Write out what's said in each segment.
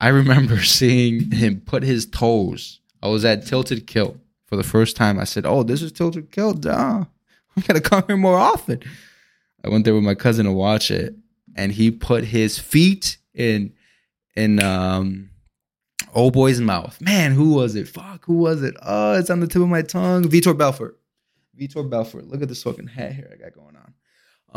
I remember seeing him put his toes. I was at Tilted Kilt for the first time. I said, "Oh, this is Tilted Kilt. Duh. I'm gonna come here more often." I went there with my cousin to watch it, and he put his feet in in um old boy's mouth. Man, who was it? Fuck, who was it? Oh, it's on the tip of my tongue. Vitor Belfort. Vitor Belfort. Look at this fucking hat here I got going on.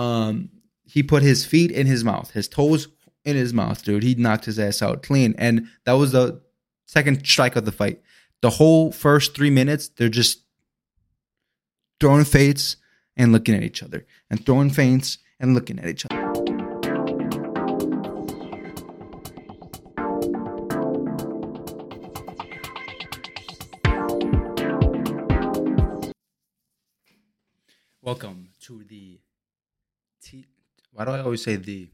Um, he put his feet in his mouth, his toes in his mouth, dude. He knocked his ass out clean, and that was the second strike of the fight. The whole first three minutes, they're just throwing feints and looking at each other, and throwing feints and looking at each other. Welcome to the T. Why do I always say the?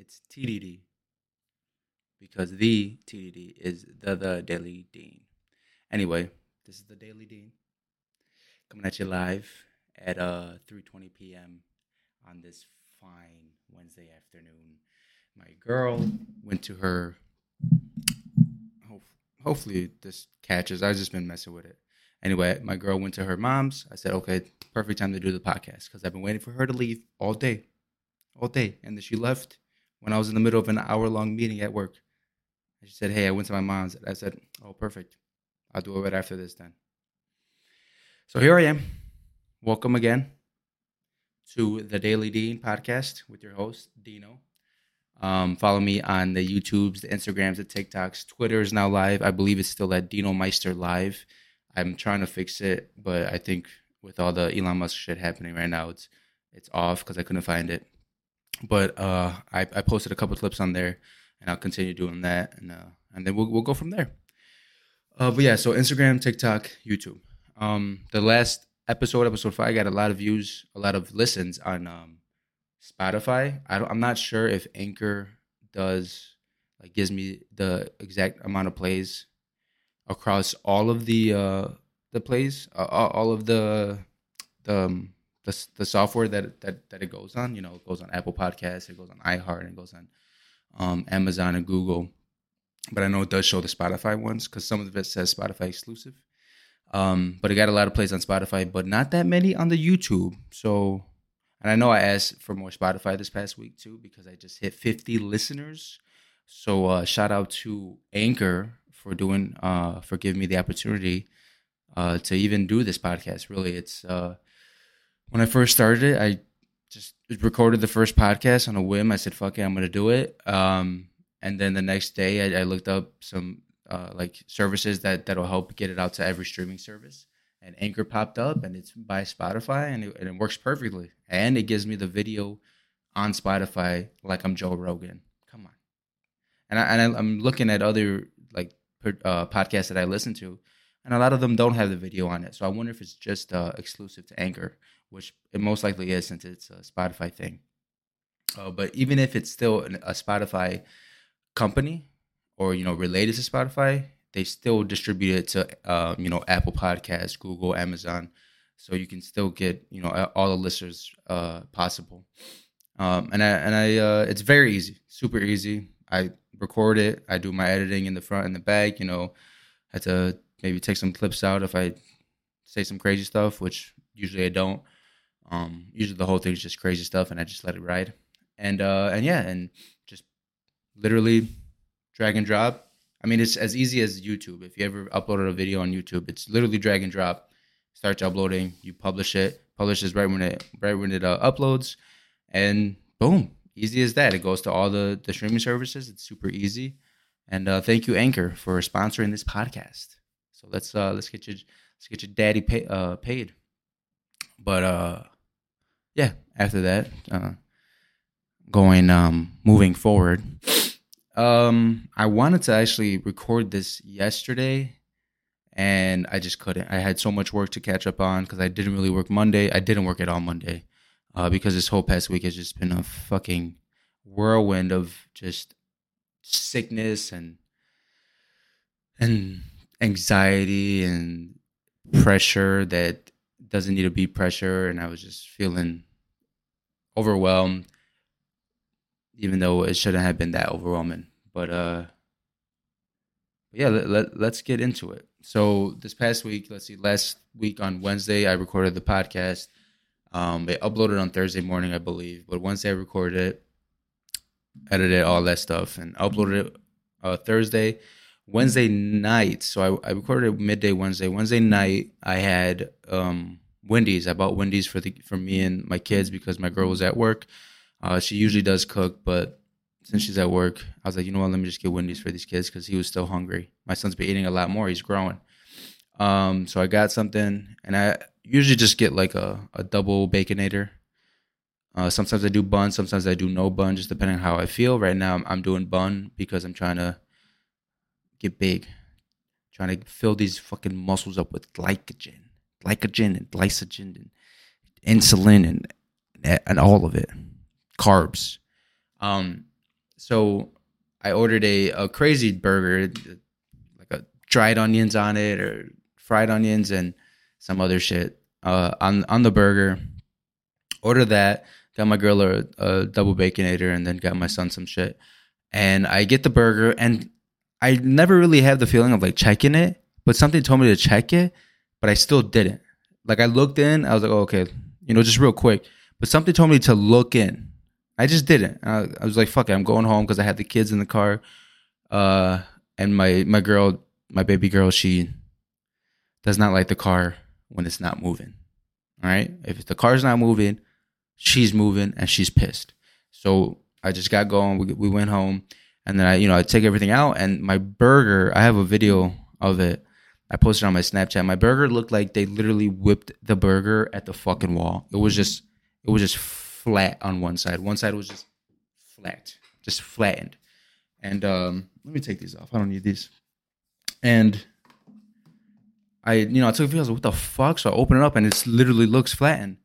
It's TDD because the TDD is the the Daily Dean. Anyway, this is the Daily Dean coming at you live at uh 3:20 p.m. on this fine Wednesday afternoon. My girl went to her. Hope, hopefully this catches. I've just been messing with it. Anyway, my girl went to her mom's. I said, okay, perfect time to do the podcast because I've been waiting for her to leave all day, all day. And then she left when I was in the middle of an hour long meeting at work. She said, hey, I went to my mom's. I said, oh, perfect. I'll do it right after this then. So here I am. Welcome again to the Daily Dean podcast with your host, Dino. Um, follow me on the YouTubes, the Instagrams, the TikToks. Twitter is now live. I believe it's still at Dino Meister Live. I'm trying to fix it, but I think with all the Elon Musk shit happening right now, it's it's off because I couldn't find it. But uh, I, I posted a couple clips on there, and I'll continue doing that, and uh, and then we'll we'll go from there. Uh, but yeah, so Instagram, TikTok, YouTube. Um, the last episode, episode five, got a lot of views, a lot of listens on um, Spotify. I don't, I'm not sure if Anchor does like gives me the exact amount of plays across all of the uh, the plays, uh, all of the the, um, the the software that that that it goes on. You know, it goes on Apple Podcasts, it goes on iHeart, and it goes on um, Amazon and Google. But I know it does show the Spotify ones because some of it says Spotify exclusive. Um, but it got a lot of plays on Spotify, but not that many on the YouTube. So, and I know I asked for more Spotify this past week too because I just hit 50 listeners. So, uh, shout out to Anchor for doing, uh, for giving me the opportunity uh, to even do this podcast. Really, it's uh, when I first started it, I just recorded the first podcast on a whim. I said, "Fuck it, I'm gonna do it." Um, and then the next day, I, I looked up some uh, like services that that'll help get it out to every streaming service. And Anchor popped up, and it's by Spotify, and it, and it works perfectly. And it gives me the video on Spotify like I'm Joe Rogan. Come on. And I, and I, am looking at other like uh, podcasts that I listen to, and a lot of them don't have the video on it. So I wonder if it's just uh, exclusive to Anchor, which it most likely is since it's a Spotify thing. Uh, but even if it's still a Spotify company or you know related to Spotify, they still distribute it to uh, you know Apple Podcasts, Google, Amazon, so you can still get you know all the listeners uh, possible. Um, and I and I uh, it's very easy, super easy. I record it, I do my editing in the front and the back. You know, I had to maybe take some clips out if I say some crazy stuff, which usually I don't. Um, usually the whole thing is just crazy stuff, and I just let it ride. And uh, and yeah, and just literally drag and drop. I mean, it's as easy as YouTube. If you ever uploaded a video on YouTube, it's literally drag and drop. Starts uploading, you publish it, publishes right when it right when it uh, uploads, and boom, easy as that. It goes to all the the streaming services. It's super easy. And uh, thank you, Anchor, for sponsoring this podcast. So let's uh let's get your let's get your daddy pay, uh paid. But uh yeah, after that, uh going um moving forward. Um I wanted to actually record this yesterday and I just couldn't. I had so much work to catch up on because I didn't really work Monday. I didn't work at all Monday. Uh, because this whole past week has just been a fucking whirlwind of just sickness and and anxiety and pressure that doesn't need to be pressure and i was just feeling overwhelmed even though it shouldn't have been that overwhelming but uh yeah, let, let, let's get into it. So this past week, let's see, last week on Wednesday, I recorded the podcast. Um, they uploaded on Thursday morning, I believe, but Wednesday I recorded it, edited all that stuff, and uploaded it uh, Thursday. Wednesday night, so I, I recorded midday Wednesday. Wednesday night, I had um, Wendy's. I bought Wendy's for the for me and my kids because my girl was at work. Uh, she usually does cook, but since she's at work, I was like, you know what? Let me just get Wendy's for these kids because he was still hungry. My son's been eating a lot more. He's growing. Um, so I got something, and I usually just get like a, a double baconator. Uh, sometimes I do bun, sometimes I do no bun, just depending on how I feel. Right now, I'm, I'm doing bun because I'm trying to get big, trying to fill these fucking muscles up with glycogen, glycogen and glycogen and insulin and and all of it, carbs. Um, so I ordered a, a crazy burger, like a dried onions on it or fried onions and some other shit uh, on on the burger. Order that. Got my girl a, a double baconator and then got my son some shit. And I get the burger and I never really had the feeling of like checking it, but something told me to check it, but I still didn't. Like I looked in, I was like, oh, okay, you know, just real quick. But something told me to look in. I just didn't. I, I was like, fuck it, I'm going home because I had the kids in the car. Uh, and my my girl, my baby girl, she does not like the car when it's not moving. All right, if the car's not moving, she's moving and she's pissed. So I just got going. We we went home, and then I you know I take everything out and my burger. I have a video of it. I posted on my Snapchat. My burger looked like they literally whipped the burger at the fucking wall. It was just it was just flat on one side. One side was just flat, just flattened. And um, let me take these off. I don't need these. And I, you know, I took a video. I was like, "What the fuck?" So I open it up, and it literally looks flattened.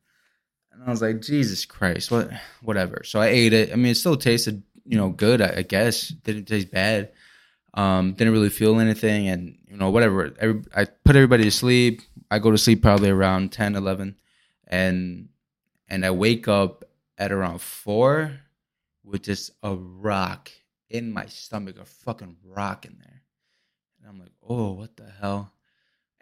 And I was like, "Jesus Christ, what? Whatever." So I ate it. I mean, it still tasted, you know, good. I, I guess didn't taste bad. Um, didn't really feel anything, and you know, whatever. Every, I put everybody to sleep. I go to sleep probably around 10, 11, and and I wake up at around four with just a rock in my stomach, a fucking rock in there. And I'm like, oh, what the hell?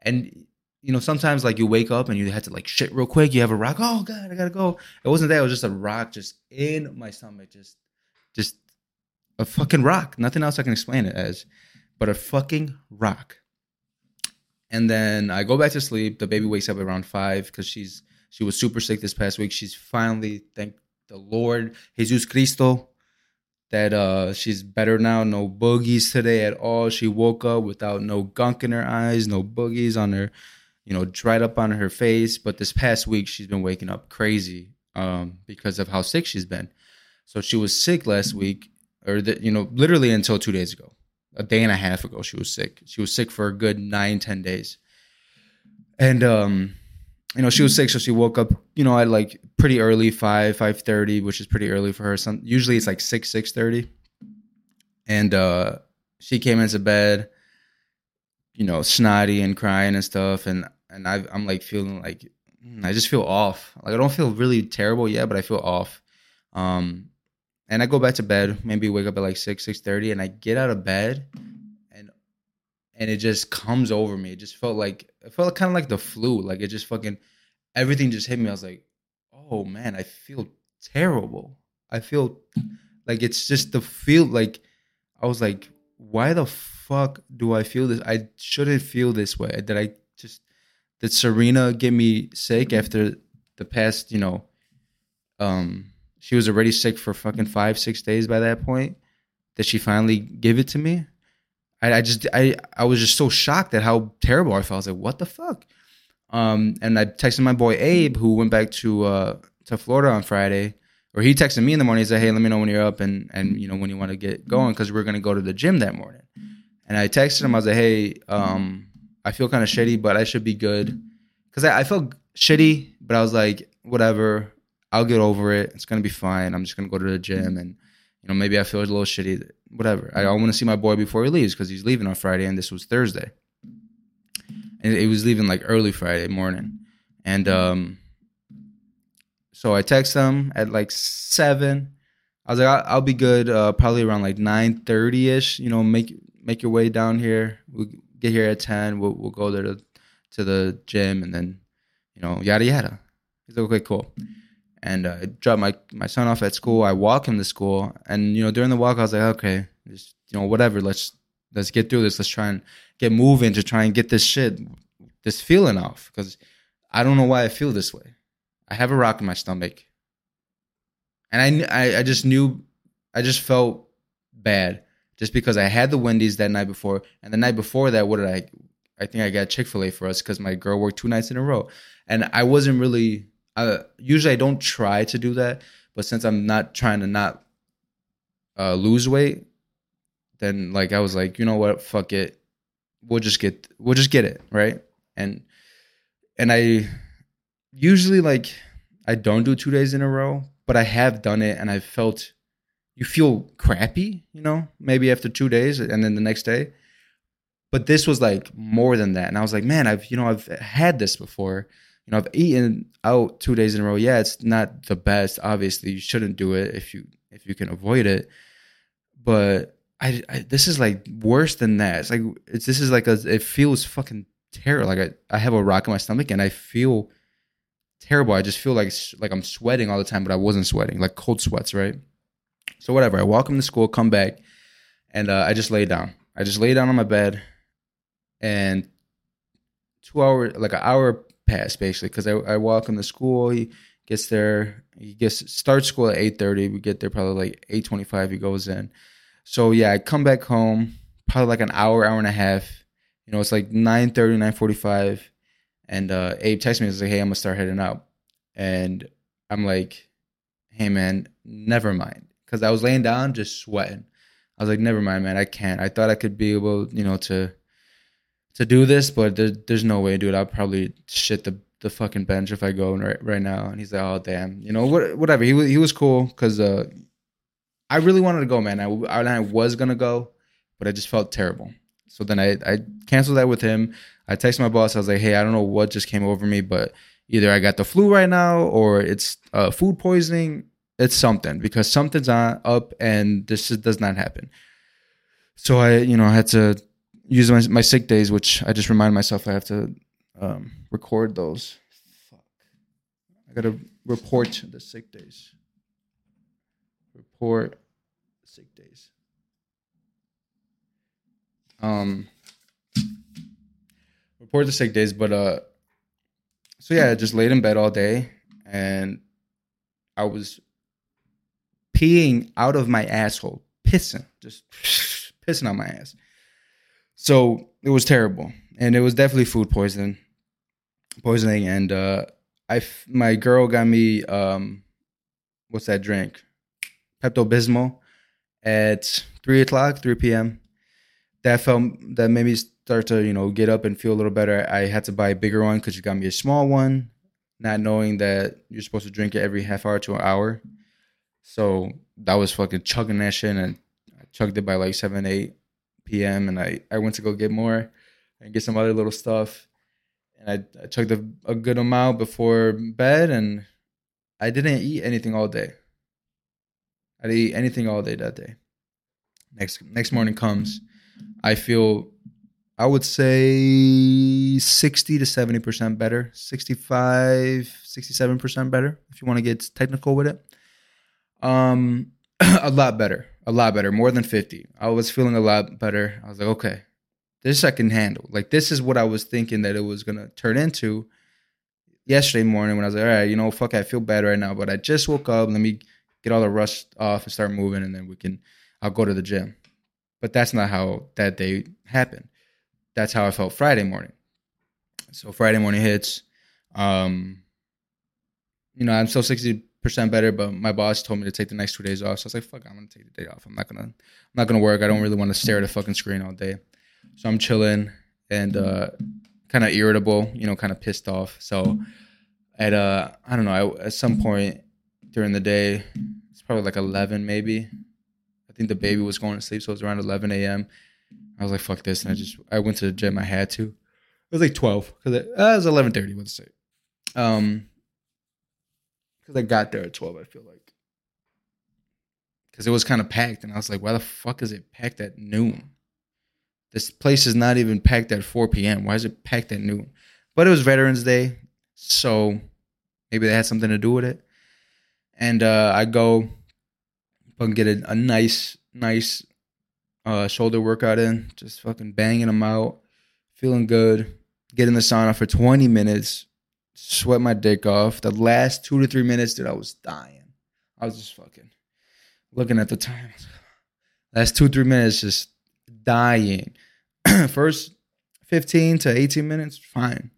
And you know, sometimes like you wake up and you had to like shit real quick. You have a rock. Oh god, I gotta go. It wasn't that. It was just a rock just in my stomach. Just, just a fucking rock. Nothing else I can explain it as, but a fucking rock. And then I go back to sleep. The baby wakes up around five because she's she was super sick this past week. She's finally, thank the Lord, Jesus Cristo, that uh, she's better now. No boogies today at all. She woke up without no gunk in her eyes, no boogies on her, you know, dried up on her face. But this past week, she's been waking up crazy um, because of how sick she's been. So she was sick last week, or the, you know, literally until two days ago, a day and a half ago, she was sick. She was sick for a good nine, ten days, and um, you know, she was sick, so she woke up, you know, at like pretty early, five, five thirty, which is pretty early for her. Some usually it's like six, six thirty. And uh she came into bed, you know, snotty and crying and stuff, and and I I'm like feeling like mm, I just feel off. Like I don't feel really terrible yet, but I feel off. Um and I go back to bed, maybe wake up at like six, six thirty, and I get out of bed and and it just comes over me. It just felt like it felt kind of like the flu. Like it just fucking everything just hit me. I was like, oh man, I feel terrible. I feel like it's just the feel like I was like, why the fuck do I feel this? I shouldn't feel this way. Did I just did Serena get me sick after the past, you know, um she was already sick for fucking five, six days by that point. That she finally gave it to me? I, I just I I was just so shocked at how terrible I felt. I was like, what the fuck? Um, and I texted my boy Abe, who went back to uh, to Florida on Friday, or he texted me in the morning. He said, "Hey, let me know when you're up and and you know when you want to get going because we're gonna go to the gym that morning." And I texted him. I was like, "Hey, um, I feel kind of shitty, but I should be good," because I, I felt shitty, but I was like, "Whatever, I'll get over it. It's gonna be fine. I'm just gonna go to the gym and you know maybe I feel a little shitty whatever. I, I want to see my boy before he leaves because he's leaving on Friday, and this was Thursday. And he was leaving like early Friday morning, and um, so I text him at like seven. I was like, I'll, I'll be good, uh, probably around like nine thirty ish. You know, make make your way down here. We'll get here at ten. We'll we'll go there to, to the gym, and then you know yada yada. He's like, okay, cool. And uh, I dropped my my son off at school. I walk him to school, and you know during the walk, I was like, okay, just you know whatever. Let's let's get through this. Let's try and get moving to try and get this shit, this feeling off. Because I don't know why I feel this way. I have a rock in my stomach, and I I, I just knew, I just felt bad just because I had the Wendy's that night before, and the night before that, what did I? I think I got Chick Fil A for us because my girl worked two nights in a row, and I wasn't really. Uh, usually, I don't try to do that, but since I'm not trying to not uh, lose weight, then like I was like, you know what, fuck it, we'll just get we'll just get it right, and and I usually like I don't do two days in a row, but I have done it, and I felt you feel crappy, you know, maybe after two days and then the next day. But this was like more than that. And I was like, man, I've, you know, I've had this before. You know, I've eaten out two days in a row. Yeah, it's not the best. Obviously, you shouldn't do it if you if you can avoid it. But I, I this is like worse than that. It's like it's this is like a it feels fucking terrible. Like I, I have a rock in my stomach and I feel terrible. I just feel like like I'm sweating all the time, but I wasn't sweating, like cold sweats, right? So whatever. I walk him to school, come back, and uh, I just lay down. I just lay down on my bed, and two hour, like an hour passed basically, because I, I walk him to school. He gets there. He gets starts school at eight thirty. We get there probably like eight twenty five. He goes in. So yeah, I come back home probably like an hour, hour and a half. You know, it's like 9.30, 9.45. And uh, Abe texts me and says, hey, I'm going to start heading out. And I'm like, hey, man, never mind because I was laying down just sweating. I was like, never mind, man, I can't. I thought I could be able, you know, to to do this, but there, there's no way, dude. I'll probably shit the the fucking bench if I go right right now. And he's like, oh damn, you know, what, whatever. He was he was cool because uh, I really wanted to go, man. I I was gonna go, but I just felt terrible. So then I I canceled that with him. I texted my boss. I was like, hey, I don't know what just came over me, but either I got the flu right now or it's uh, food poisoning it's something because something's on up and this does not happen. So I, you know, I had to use my, my sick days, which I just remind myself I have to um, record those. Fuck. I got to report the sick days. Report sick days. Um, report the sick days, but uh, so yeah, I just laid in bed all day and I was peeing out of my asshole, pissing, just pissing on my ass. So it was terrible, and it was definitely food poisoning, poisoning. And uh, I, my girl got me, um, what's that drink? Pepto Bismol at three o'clock, three p.m. That felt that made me start to you know get up and feel a little better. I had to buy a bigger one because she got me a small one, not knowing that you're supposed to drink it every half hour to an hour. So that was fucking chugging that shit, and I chugged it by like seven, eight p.m. And I I went to go get more and get some other little stuff, and I, I a, a good amount before bed, and I didn't eat anything all day. I didn't eat anything all day that day. Next next morning comes, I feel I would say 60 to 70% better, 65, 67% better if you want to get technical with it. Um, a lot better, a lot better, more than 50. I was feeling a lot better. I was like, okay, this I can handle. Like, this is what I was thinking that it was going to turn into yesterday morning when I was like, all right, you know, fuck, I feel bad right now, but I just woke up. Let me get all the rust off and start moving, and then we can, I'll go to the gym. But that's not how that day happened. That's how I felt Friday morning. So Friday morning hits. Um, you know, I'm still 60 percent better. But my boss told me to take the next two days off, so I was like, "Fuck, I'm gonna take the day off. I'm not gonna, I'm not gonna work. I don't really want to stare at a fucking screen all day." So I'm chilling and uh, kind of irritable, you know, kind of pissed off. So at uh, I don't know, I, at some point during the day, it's probably like 11 maybe. I think the baby was going to sleep, so it was around 11 a.m. I was like, "Fuck this," and I just I went to the gym. I had to. It was like 12 because it, uh, it was 11:30. Let's say. Um, because I got there at twelve. I feel like because it was kind of packed, and I was like, "Why the fuck is it packed at noon?" this place is not even packed at 4 p.m. Why is it packed at noon? But it was Veterans Day, so maybe that had something to do with it. And uh, I go fucking get a, a nice, nice uh, shoulder workout in, just fucking banging them out, feeling good. Get in the sauna for 20 minutes, sweat my dick off. The last two to three minutes, dude, I was dying. I was just fucking looking at the time. Last two, three minutes, just dying. First 15 to 18 minutes, fine.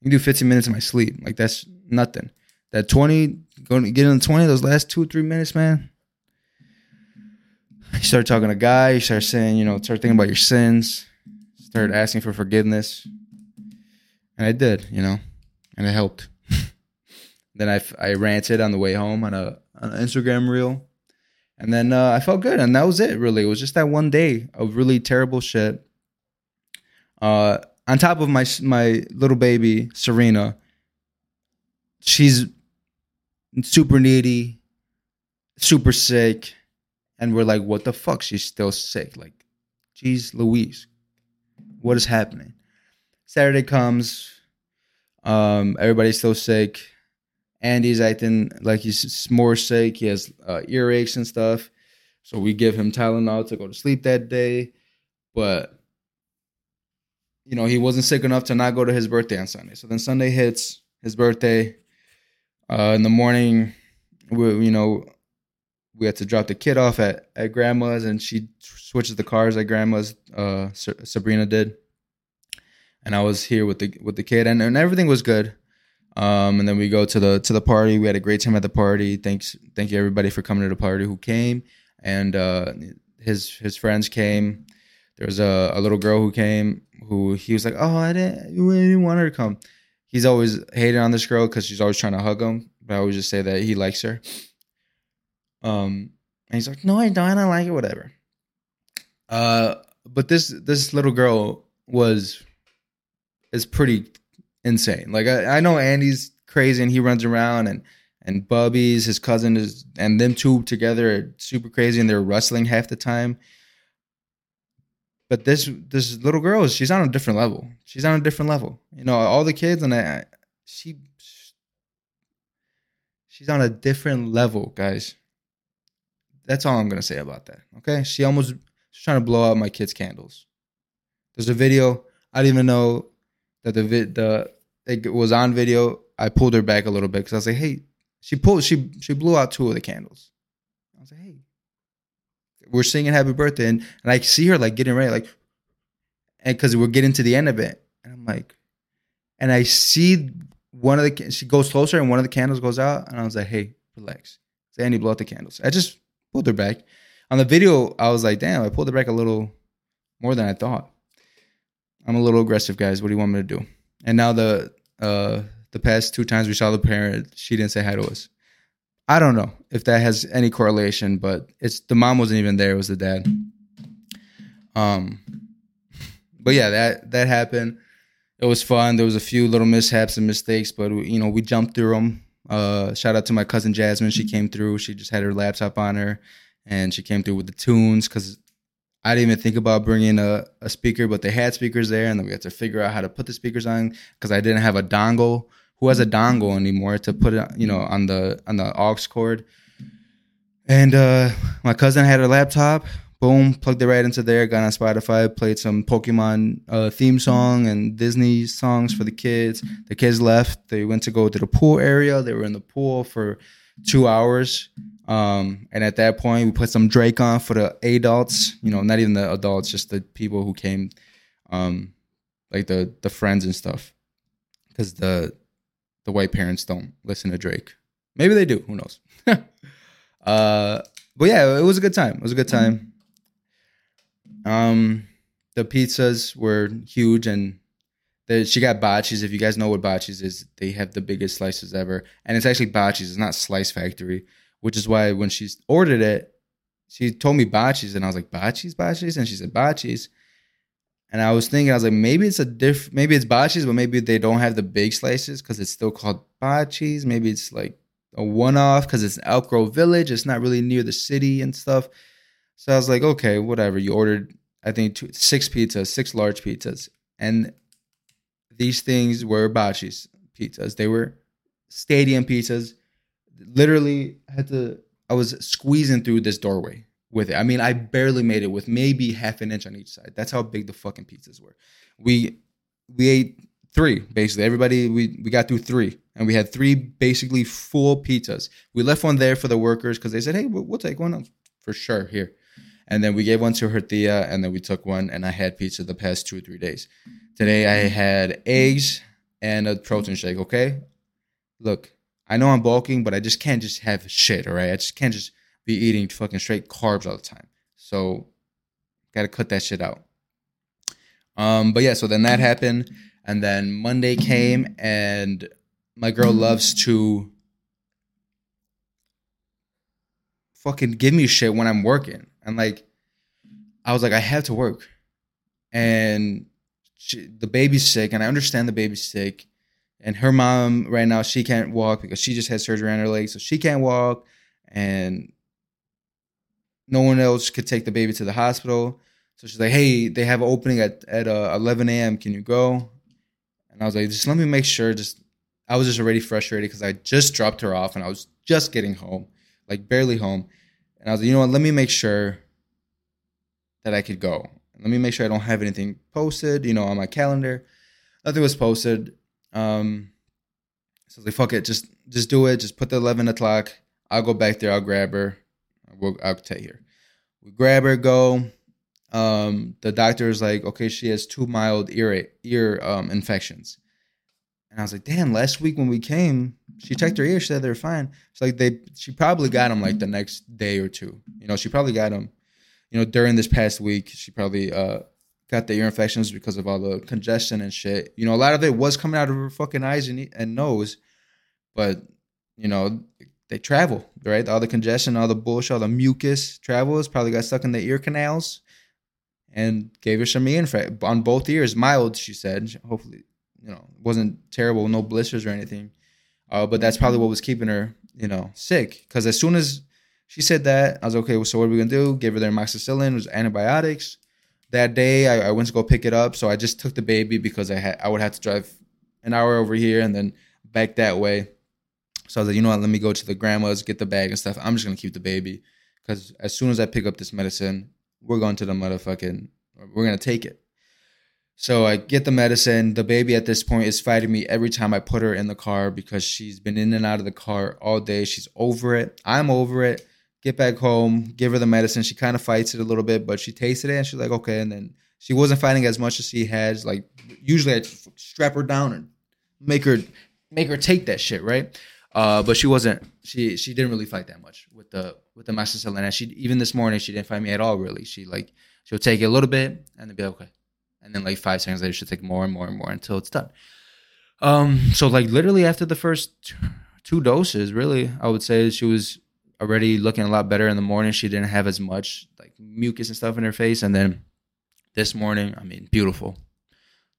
You do 15 minutes in my sleep. Like that's nothing. That 20, going to get in the 20, those last two, three minutes, man. You start talking to guy, you start saying, you know, start thinking about your sins, start asking for forgiveness. And I did, you know, and it helped. then I, I ranted on the way home on a, on an Instagram reel and then uh, I felt good, and that was it. Really, it was just that one day of really terrible shit. Uh, on top of my my little baby Serena, she's super needy, super sick, and we're like, "What the fuck? She's still sick." Like, geez, Louise, what is happening? Saturday comes, um, everybody's still sick Andy's acting like he's more sick. He has uh, earaches and stuff. So we give him Tylenol to go to sleep that day. But, you know, he wasn't sick enough to not go to his birthday on Sunday. So then Sunday hits his birthday. Uh, in the morning, we, you know, we had to drop the kid off at, at grandma's and she switches the cars at grandma's. Uh, Sabrina did. And I was here with the with the kid and, and everything was good. Um, and then we go to the to the party. We had a great time at the party. Thanks, thank you everybody for coming to the party who came, and uh, his his friends came. There was a, a little girl who came who he was like, oh, I didn't, I didn't want her to come. He's always hated on this girl because she's always trying to hug him. But I always just say that he likes her. Um, and he's like, no, I don't. I like it. Whatever. Uh, but this this little girl was is pretty insane. Like I, I know Andy's crazy and he runs around and and Bubby's his cousin is and them two together are super crazy and they're wrestling half the time. But this this little girl, she's on a different level. She's on a different level. You know, all the kids and I, she she's on a different level, guys. That's all I'm gonna say about that. Okay, she almost she's trying to blow out my kids' candles. There's a video. I don't even know that the vid the it was on video. I pulled her back a little bit because I was like, hey, she pulled she she blew out two of the candles. I was like, hey, we're singing happy birthday, and, and I see her like getting ready, like, and because we're getting to the end of it, and I'm like, and I see one of the she goes closer, and one of the candles goes out, and I was like, hey, relax, Sandy, blow out the candles. I just pulled her back. On the video, I was like, damn, I pulled her back a little more than I thought. I'm a little aggressive, guys. What do you want me to do? And now the uh the past two times we saw the parent, she didn't say hi to us. I don't know if that has any correlation, but it's the mom wasn't even there; it was the dad. Um, but yeah, that that happened. It was fun. There was a few little mishaps and mistakes, but you know we jumped through them. Uh, shout out to my cousin Jasmine. She came through. She just had her laptop on her, and she came through with the tunes because I didn't even think about bringing a, a speaker, but they had speakers there, and then we had to figure out how to put the speakers on because I didn't have a dongle. Who has a dongle anymore to put it, you know, on the on the aux cord? And uh, my cousin had a laptop. Boom, plugged it right into there. Got on Spotify, played some Pokemon uh, theme song and Disney songs for the kids. The kids left. They went to go to the pool area. They were in the pool for two hours. Um, and at that point, we put some Drake on for the adults. You know, not even the adults, just the people who came, um, like the the friends and stuff, because the the white parents don't listen to Drake. Maybe they do. Who knows? uh, but yeah, it was a good time. It was a good time. Um, the pizzas were huge and the, she got Bacci's. If you guys know what Bacci's is, they have the biggest slices ever, and it's actually Bacci's. It's not Slice Factory, which is why when she ordered it, she told me Bacci's, and I was like Bacci's, Bacci's, and she said Bacci's, and I was thinking, I was like, maybe it's a diff, maybe it's Bacci's, but maybe they don't have the big slices because it's still called Bacci's. Maybe it's like a one-off because it's Elk Grove Village. It's not really near the city and stuff. So I was like, okay, whatever. You ordered I think two, six pizzas, six large pizzas, and these things were Bacci's pizzas. They were stadium pizzas. Literally had to. I was squeezing through this doorway with it. I mean, I barely made it with maybe half an inch on each side. That's how big the fucking pizzas were. We we ate three basically. Everybody we we got through three, and we had three basically full pizzas. We left one there for the workers because they said, "Hey, we'll, we'll take one for sure here." And then we gave one to her tia, and then we took one, and I had pizza the past two or three days. Today I had eggs and a protein shake. Okay, look, I know I'm bulking, but I just can't just have shit. All right, I just can't just be eating fucking straight carbs all the time. So, gotta cut that shit out. Um, but yeah, so then that happened, and then Monday came, and my girl loves to fucking give me shit when I'm working, and like, I was like, I have to work, and she, the baby's sick, and I understand the baby's sick, and her mom right now she can't walk because she just had surgery on her leg, so she can't walk, and no one else could take the baby to the hospital. So she's like, "Hey, they have an opening at at uh, 11 a.m. Can you go?" And I was like, "Just let me make sure." Just I was just already frustrated because I just dropped her off and I was just getting home, like barely home. And I was like, "You know what? Let me make sure that I could go. Let me make sure I don't have anything posted, you know, on my calendar. Nothing was posted. Um, so I was like, "Fuck it, just just do it. Just put the 11 o'clock. I'll go back there. I'll grab her." we'll, I'll take her. We grab her, go. Um, the doctor is like, okay, she has two mild ear ear um, infections. And I was like, damn, last week when we came, she checked her ears, she said they're fine. It's like they she probably got them like the next day or two. You know, she probably got them, you know, during this past week. She probably uh got the ear infections because of all the congestion and shit. You know, a lot of it was coming out of her fucking eyes and, and nose, but you know, they travel, right? All the congestion, all the bullshit, all the mucus travels, probably got stuck in the ear canals and gave her some ear infection on both ears. Mild, she said. Hopefully, you know, wasn't terrible, no blisters or anything. Uh, but that's probably what was keeping her, you know, sick. Because as soon as she said that, I was okay. Well, so what are we gonna do? Give her their amoxicillin, was antibiotics. That day, I, I, went to go pick it up, so I just took the baby because I had I would have to drive an hour over here and then back that way. So I was like, you know what? Let me go to the grandma's, get the bag and stuff. I'm just gonna keep the baby because as soon as I pick up this medicine, we're going to the motherfucking. We're gonna take it. So I get the medicine. The baby at this point is fighting me every time I put her in the car because she's been in and out of the car all day. She's over it. I'm over it. Get back home, give her the medicine. She kind of fights it a little bit, but she tasted it and she's like, okay. And then she wasn't fighting as much as she has. Like usually I strap her down and make her make her take that shit, right? Uh, but she wasn't. She she didn't really fight that much with the with the amoxicillin. She even this morning she didn't fight me at all. Really, she like she'll take it a little bit and then be like, okay, and then like five seconds later she'll take more and more and more until it's done. Um, so like literally after the first two doses, really, I would say she was already looking a lot better in the morning. She didn't have as much like mucus and stuff in her face, and then this morning, I mean, beautiful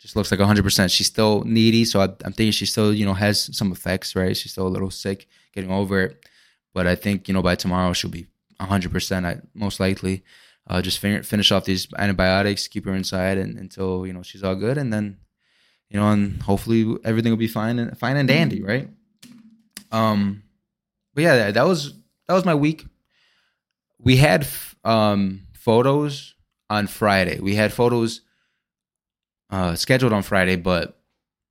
just looks like 100%. She's still needy, so I, am thinking she still, you know, has some effects, right? She's still a little sick, getting over it. But I think, you know, by tomorrow she'll be 100%, I, most likely. Uh, just fin- finish off these antibiotics, keep her inside and, until, you know, she's all good. And then, you know, and hopefully everything will be fine and fine and dandy, right? Um, but yeah, that was, that was my week. We had, um, photos on Friday. We had photos uh, scheduled on Friday, but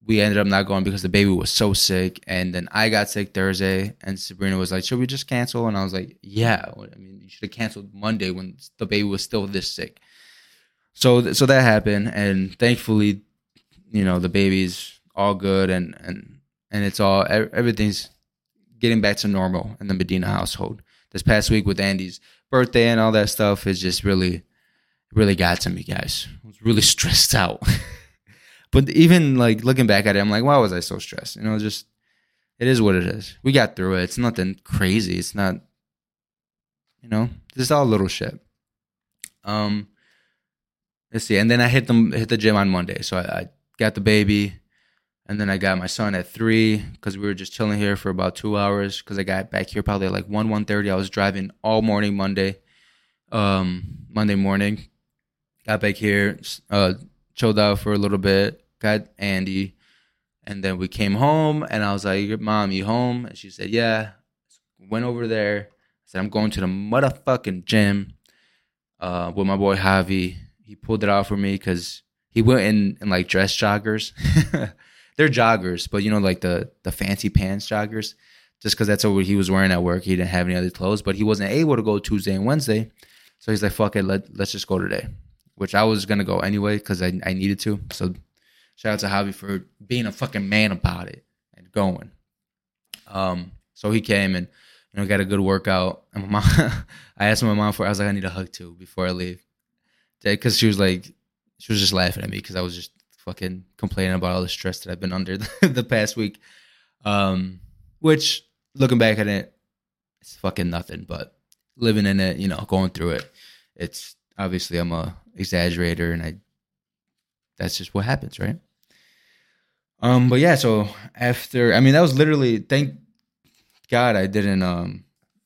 we ended up not going because the baby was so sick. And then I got sick Thursday, and Sabrina was like, "Should we just cancel?" And I was like, "Yeah." I mean, you should have canceled Monday when the baby was still this sick. So, so that happened, and thankfully, you know, the baby's all good, and and and it's all everything's getting back to normal in the Medina household. This past week with Andy's birthday and all that stuff is just really really got to me, guys. I was really stressed out. but even like looking back at it, I'm like, why was I so stressed? You know, just it is what it is. We got through it. It's nothing crazy. It's not, you know, just all little shit. Um, let's see. And then I hit them hit the gym on Monday. So I, I got the baby, and then I got my son at three because we were just chilling here for about two hours. Because I got back here probably like one one thirty. I was driving all morning Monday, um, Monday morning got back here, uh, chilled out for a little bit, got Andy, and then we came home, and I was like, "Mom, you home?" And she said, "Yeah." Went over there. I said, "I'm going to the motherfucking gym uh, with my boy Javi. He pulled it out for me because he went in, in like dress joggers. They're joggers, but you know, like the the fancy pants joggers. Just because that's what he was wearing at work, he didn't have any other clothes. But he wasn't able to go Tuesday and Wednesday, so he's like, "Fuck it, let let's just go today." Which I was gonna go anyway because I I needed to. So shout out to Javi for being a fucking man about it and going. Um, so he came and you know got a good workout. And my mom, I asked my mom for. I was like, I need a hug too before I leave, because she was like, she was just laughing at me because I was just fucking complaining about all the stress that I've been under the, the past week. Um, which looking back at it, it's fucking nothing. But living in it, you know, going through it, it's obviously I'm a exaggerator, and I that's just what happens, right? Um, but yeah, so after I mean that was literally thank God I didn't um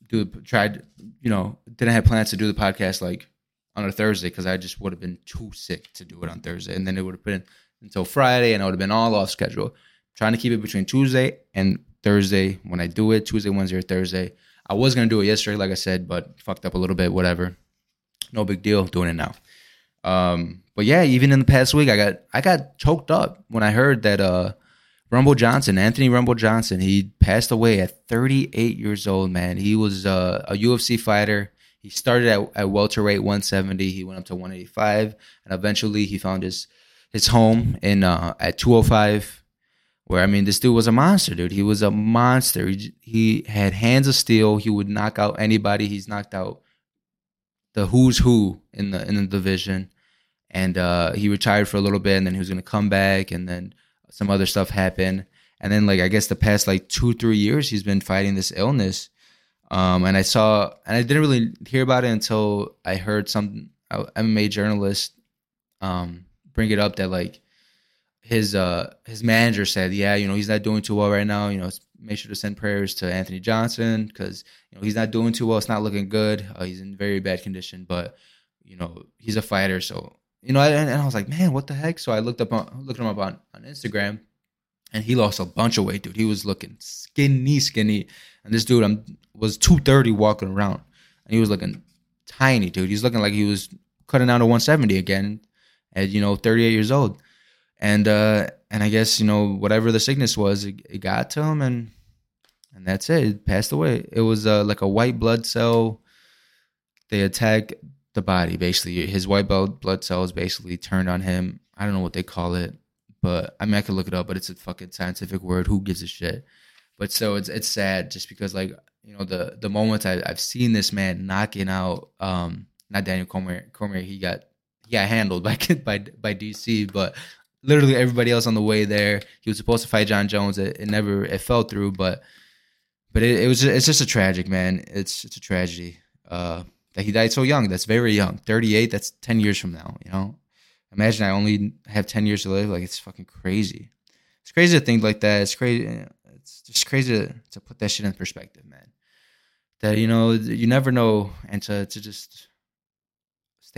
do tried you know didn't have plans to do the podcast like on a Thursday because I just would have been too sick to do it on Thursday, and then it would have been until Friday, and I would have been all off schedule. trying to keep it between Tuesday and Thursday when I do it, Tuesday, Wednesday, or Thursday. I was gonna do it yesterday, like I said, but fucked up a little bit. Whatever, no big deal. Doing it now. Um, but yeah, even in the past week, I got I got choked up when I heard that uh, Rumble Johnson, Anthony Rumble Johnson, he passed away at 38 years old. Man, he was uh, a UFC fighter. He started at, at welterweight 170. He went up to 185, and eventually he found his his home in uh, at 205 where I mean, this dude was a monster, dude. He was a monster. He, he had hands of steel. He would knock out anybody. He's knocked out the who's who in the in the division, and uh, he retired for a little bit, and then he was gonna come back, and then some other stuff happened, and then like I guess the past like two three years, he's been fighting this illness, um, and I saw, and I didn't really hear about it until I heard some uh, MMA journalist um, bring it up that like his uh his manager said, yeah, you know, he's not doing too well right now. You know, make sure to send prayers to Anthony Johnson because you know he's not doing too well. It's not looking good. Uh, he's in very bad condition, but you know he's a fighter, so you know. And, and I was like, man, what the heck? So I looked up on looked him up on on Instagram, and he lost a bunch of weight, dude. He was looking skinny, skinny, and this dude um, was two thirty walking around, and he was looking tiny, dude. He's looking like he was cutting down to one seventy again, at you know thirty eight years old and uh, and I guess you know whatever the sickness was, it, it got to him, and and that's it. It passed away. It was uh, like a white blood cell. They attack the body basically. His white blood blood cells basically turned on him. I don't know what they call it, but I mean I could look it up, but it's a fucking scientific word. Who gives a shit? But so it's it's sad just because like you know the the moments I, I've seen this man knocking out um not Daniel Cormier Cormier he got got handled by by by DC, but literally everybody else on the way there. He was supposed to fight Jon Jones. It, it never it fell through, but but it, it was it's just a tragic man. It's it's a tragedy uh, that he died so young. That's very young. Thirty eight. That's ten years from now. You know, imagine I only have ten years to live. Like it's fucking crazy. It's crazy to think like that. It's crazy. It's just crazy to, to put that shit in perspective, man. That you know you never know, and to to just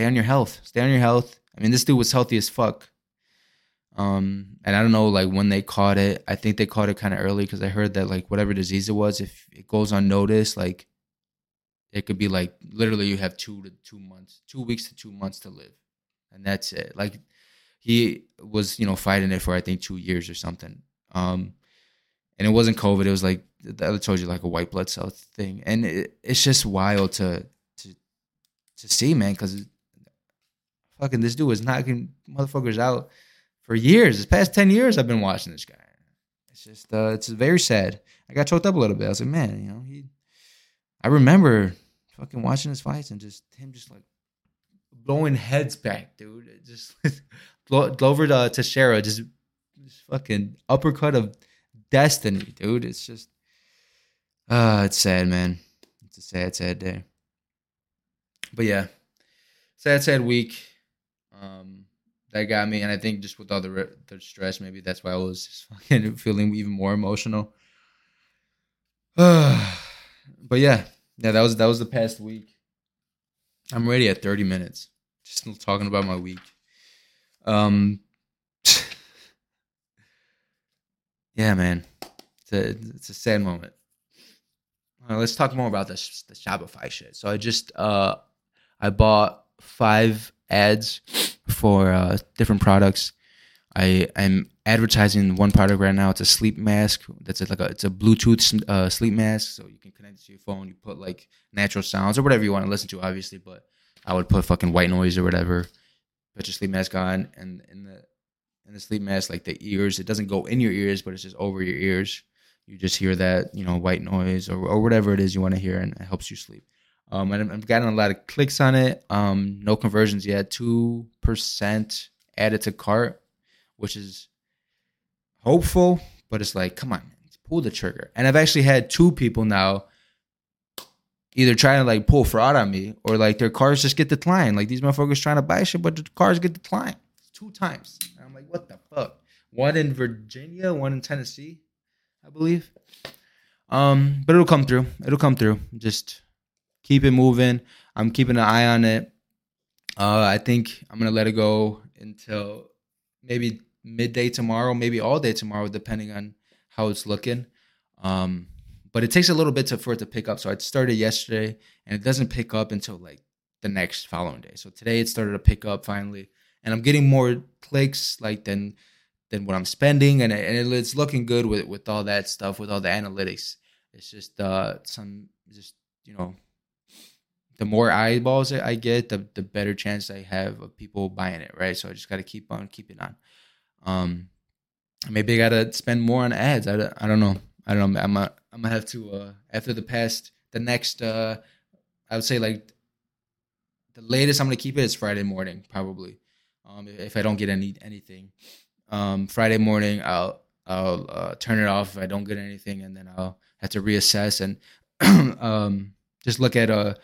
stay on your health. Stay on your health. I mean, this dude was healthy as fuck um, and I don't know like when they caught it. I think they caught it kind of early because I heard that like whatever disease it was, if it goes unnoticed, like it could be like literally you have two to two months, two weeks to two months to live, and that's it. Like he was, you know, fighting it for I think two years or something. Um, and it wasn't COVID. It was like I told you, like a white blood cell thing, and it, it's just wild to to to see, man, because fucking this dude was knocking motherfuckers out for years. This past ten years, I've been watching this guy. It's just, uh, it's very sad. I got choked up a little bit. I was like, man, you know, he. I remember fucking watching his fights and just him just like blowing heads back, dude. It just Glover to Teixeira, just, just fucking uppercut of destiny, dude. It's just, uh, it's sad, man. It's a sad, sad day. But yeah, sad, sad week. Um, that got me, and I think just with all the the stress, maybe that's why I was just fucking feeling even more emotional. but yeah, yeah, that was that was the past week. I'm ready at 30 minutes. just talking about my week. Um, yeah, man, it's a it's a sad moment. Uh, let's talk more about this the Shopify shit. So I just uh I bought five ads for uh, different products. I am advertising one product right now. It's a sleep mask. That's like a it's a Bluetooth uh, sleep mask, so you can connect it to your phone. You put like natural sounds or whatever you want to listen to, obviously. But I would put fucking white noise or whatever. Put your sleep mask on, and in the in the sleep mask, like the ears, it doesn't go in your ears, but it's just over your ears. You just hear that you know white noise or or whatever it is you want to hear, and it helps you sleep. Um, and I've gotten a lot of clicks on it. Um, no conversions yet. Two percent added to cart, which is hopeful, but it's like, come on, man, pull the trigger. And I've actually had two people now either trying to like pull fraud on me or like their cars just get declined. Like these motherfuckers trying to buy shit, but the cars get declined two times. And I'm like, what the fuck? One in Virginia, one in Tennessee, I believe. Um, but it'll come through. It'll come through. Just keep it moving. I'm keeping an eye on it. Uh, I think I'm gonna let it go until maybe midday tomorrow, maybe all day tomorrow, depending on how it's looking. Um, but it takes a little bit to, for it to pick up. So I started yesterday, and it doesn't pick up until like the next following day. So today it started to pick up finally, and I'm getting more clicks like than than what I'm spending, and, it, and it's looking good with with all that stuff, with all the analytics. It's just uh some just you know the more eyeballs I get, the the better chance I have of people buying it, right? So I just got to keep on keeping on. Um, maybe I gotta spend more on ads. I, I don't know. I don't know. I'm a, I'm gonna have to uh, after the past the next uh, I would say like the latest I'm gonna keep it is Friday morning probably. Um, if I don't get any anything, um, Friday morning I'll I'll uh, turn it off if I don't get anything, and then I'll have to reassess and um, just look at uh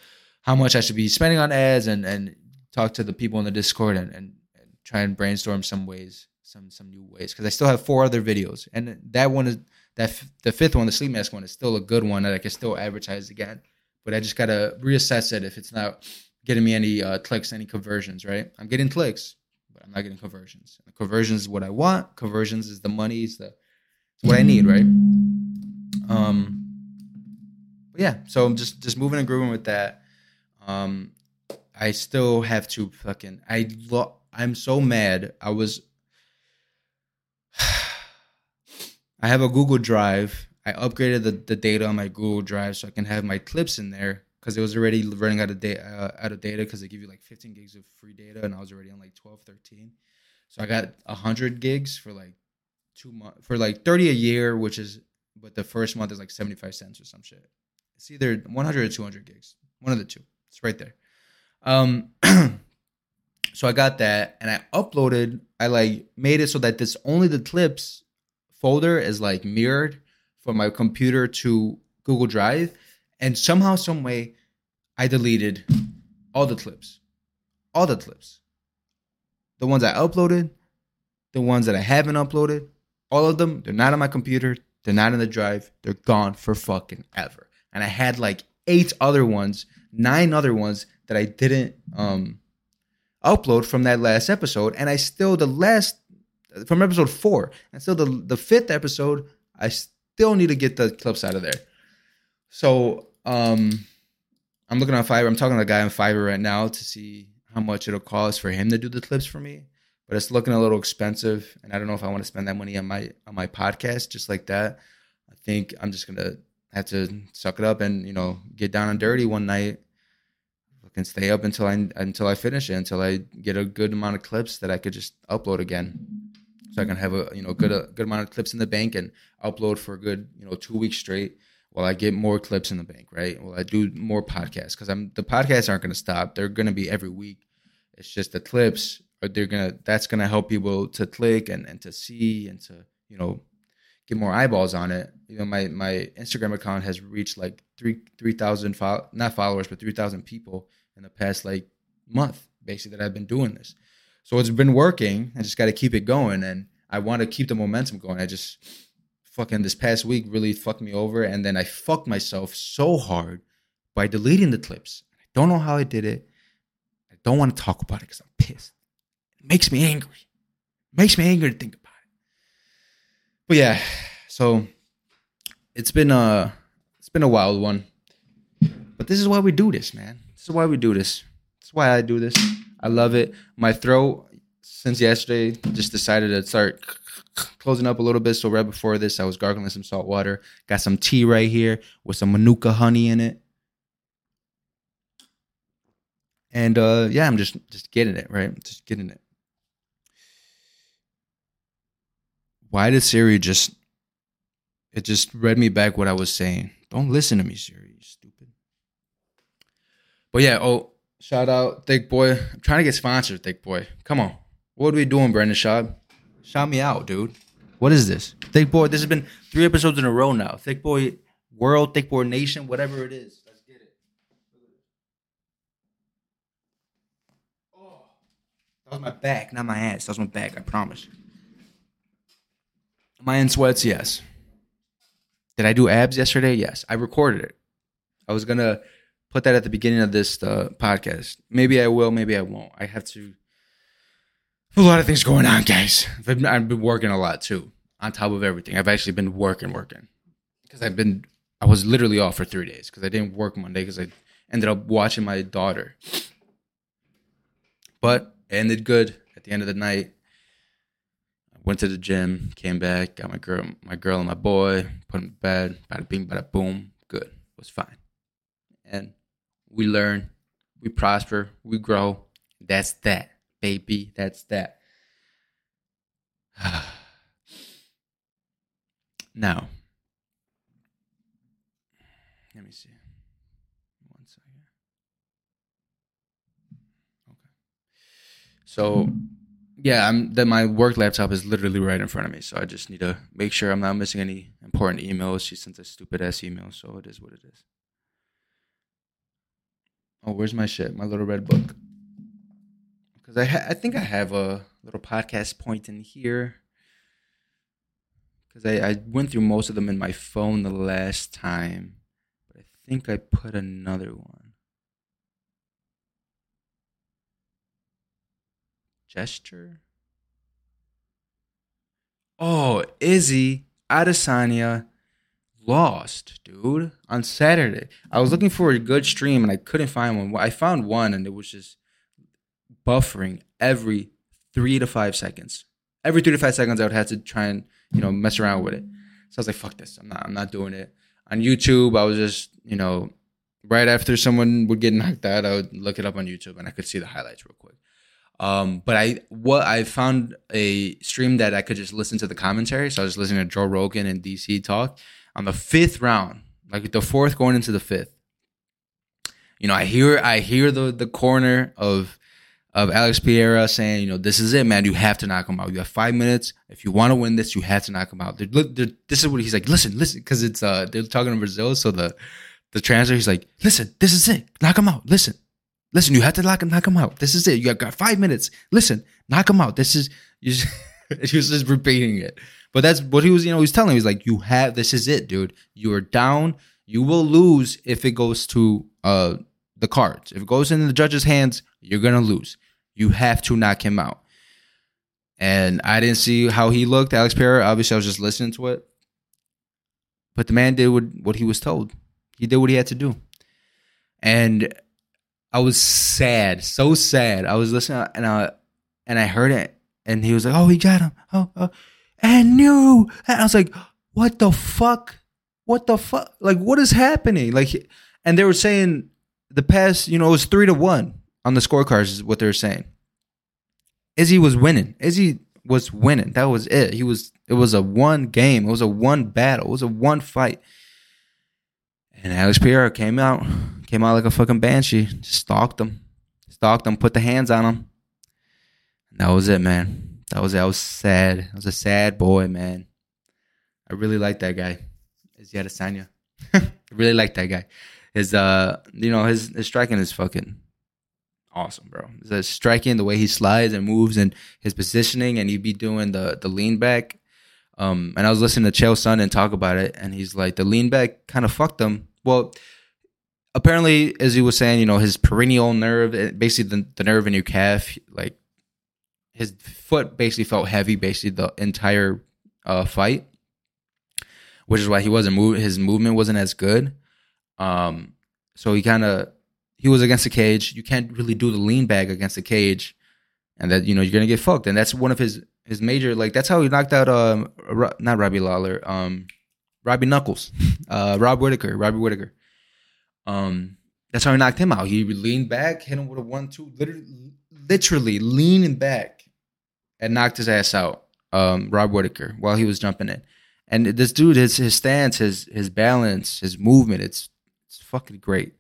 how much I should be spending on ads and and talk to the people in the Discord and, and, and try and brainstorm some ways, some some new ways because I still have four other videos and that one is that f- the fifth one, the sleep mask one, is still a good one that I can still advertise again. But I just gotta reassess it if it's not getting me any uh, clicks, any conversions. Right? I'm getting clicks, but I'm not getting conversions. And conversions is what I want. Conversions is the money. Is the it's what I need. Right? Um. Yeah. So I'm just just moving and grooving with that. Um, I still have to fucking. I lo- I'm so mad. I was. I have a Google Drive. I upgraded the, the data on my Google Drive so I can have my clips in there because it was already running out of data. Uh, out of data because they give you like 15 gigs of free data, and I was already on like 12, 13. So I got 100 gigs for like two months for like 30 a year, which is but the first month is like 75 cents or some shit. It's either 100 or 200 gigs, one of the two. It's right there. Um, so I got that and I uploaded. I like made it so that this only the clips folder is like mirrored from my computer to Google Drive, and somehow, some way, I deleted all the clips, all the clips, the ones I uploaded, the ones that I haven't uploaded, all of them. They're not on my computer. They're not in the drive. They're gone for fucking ever. And I had like eight other ones nine other ones that I didn't um, upload from that last episode, and I still the last from episode four, and still the the fifth episode, I still need to get the clips out of there. So um, I'm looking on Fiverr. I'm talking to a guy on Fiverr right now to see how much it'll cost for him to do the clips for me. But it's looking a little expensive, and I don't know if I want to spend that money on my on my podcast just like that. I think I'm just gonna have to suck it up and you know get down and dirty one night can stay up until I until I finish it, until I get a good amount of clips that I could just upload again. So I can have a you know good a good amount of clips in the bank and upload for a good you know two weeks straight while I get more clips in the bank, right? While I do more podcasts because I'm the podcasts aren't going to stop. They're going to be every week. It's just the clips are they're gonna that's gonna help people to click and and to see and to you know get more eyeballs on it. You know, my my Instagram account has reached like three three thousand fo- not followers, but three thousand people in the past like month, basically that I've been doing this. So it's been working. I just got to keep it going, and I want to keep the momentum going. I just fucking this past week really fucked me over, and then I fucked myself so hard by deleting the clips. I don't know how I did it. I don't want to talk about it because I'm pissed. It makes me angry. It makes me angry to think about. But yeah, so it's been a it's been a wild one. But this is why we do this, man. This is why we do this. This is why I do this. I love it. My throat since yesterday just decided to start closing up a little bit. So right before this, I was gargling some salt water. Got some tea right here with some manuka honey in it. And uh yeah, I'm just just getting it, right? Just getting it. Why did Siri just it just read me back what I was saying? Don't listen to me, Siri, you stupid. But yeah, oh, shout out Thick Boy. I'm trying to get sponsored, Thick Boy. Come on. What are we doing, Brandon Schaub? Shout me out, dude. What is this? Thick Boy, this has been three episodes in a row now. Thick Boy World, Thick Boy Nation, whatever it is. Let's get it. Oh, that was my back, not my ass. That was my back, I promise. Am I in sweats? Yes. Did I do abs yesterday? Yes. I recorded it. I was to put that at the beginning of this uh, podcast. Maybe I will, maybe I won't. I have to a lot of things going on, guys. I've been, I've been working a lot too, on top of everything. I've actually been working, working, because I've been. I was literally off for three days because I didn't work Monday because I ended up watching my daughter. But ended good at the end of the night. Went to the gym, came back, got my girl, my girl and my boy, put them to bed. Bada bing, bada boom. Good, was fine. And we learn, we prosper, we grow. That's that baby. That's that. now, let me see. One second. Okay. So, yeah, I'm that my work laptop is literally right in front of me, so I just need to make sure I'm not missing any important emails. She sent a stupid ass email, so it is what it is. Oh, where's my shit? My little red book because I ha- I think I have a little podcast point in here because I, I went through most of them in my phone the last time, but I think I put another one. Gesture. Oh, Izzy Adesanya lost, dude, on Saturday. I was looking for a good stream and I couldn't find one. I found one and it was just buffering every three to five seconds. Every three to five seconds, I would have to try and you know mess around with it. So I was like, "Fuck this! I'm not. I'm not doing it." On YouTube, I was just you know, right after someone would get knocked out, I would look it up on YouTube and I could see the highlights real quick. Um, but I what I found a stream that I could just listen to the commentary. So I was listening to Joe Rogan and DC talk on the fifth round, like the fourth going into the fifth. You know, I hear I hear the the corner of of Alex Pereira saying, you know, this is it, man. You have to knock him out. You have five minutes. If you want to win this, you have to knock him out. They're, they're, this is what he's like. Listen, listen, because it's uh they're talking in Brazil, so the the translator he's like, listen, this is it. Knock him out. Listen, listen. You have to knock him, knock him out. This is it. You got five minutes. Listen, knock him out. This is you. Just, he was just repeating it, but that's what he was. You know, he's telling. He's like, you have. This is it, dude. You are down. You will lose if it goes to uh the cards. If it goes into the judge's hands, you're gonna lose. You have to knock him out. And I didn't see how he looked, Alex Pereira. Obviously, I was just listening to it. But the man did what, what he was told. He did what he had to do. And I was sad, so sad. I was listening and I and I heard it. And he was like, Oh, he got him. Oh, oh. and knew. And I was like, What the fuck? What the fuck? Like, what is happening? Like, and they were saying the past, you know, it was three to one on the scorecards is what they were saying. Izzy was winning. Izzy was winning. That was it. He was. It was a one game. It was a one battle. It was a one fight. And Alex Pereira came out, came out like a fucking banshee. Just stalked them, stalked them, put the hands on them. That was it, man. That was it. I was sad. I was a sad boy, man. I really like that guy. Izzy Adesanya. I really like that guy. His uh, you know, his his striking is fucking awesome, bro. The striking, the way he slides and moves, and his positioning, and he'd be doing the the lean back. Um, and I was listening to Chael Sonnen talk about it, and he's like, the lean back kind of fucked him. Well, apparently, as he was saying, you know, his peroneal nerve, eh, basically the, the nerve in your calf, like his foot basically felt heavy basically the entire uh, fight, which is why he wasn't move. His movement wasn't as good. Um, so he kind of he was against the cage. You can't really do the lean back against the cage, and that you know you're gonna get fucked. And that's one of his his major like that's how he knocked out um not Robbie Lawler um Robbie Knuckles, uh Rob Whittaker Robbie Whittaker. Um, that's how he knocked him out. He leaned back, hit him with a one two, literally, literally leaning back, and knocked his ass out. Um, Rob Whittaker while he was jumping in, and this dude, his his stance, his his balance, his movement, it's it's fucking great.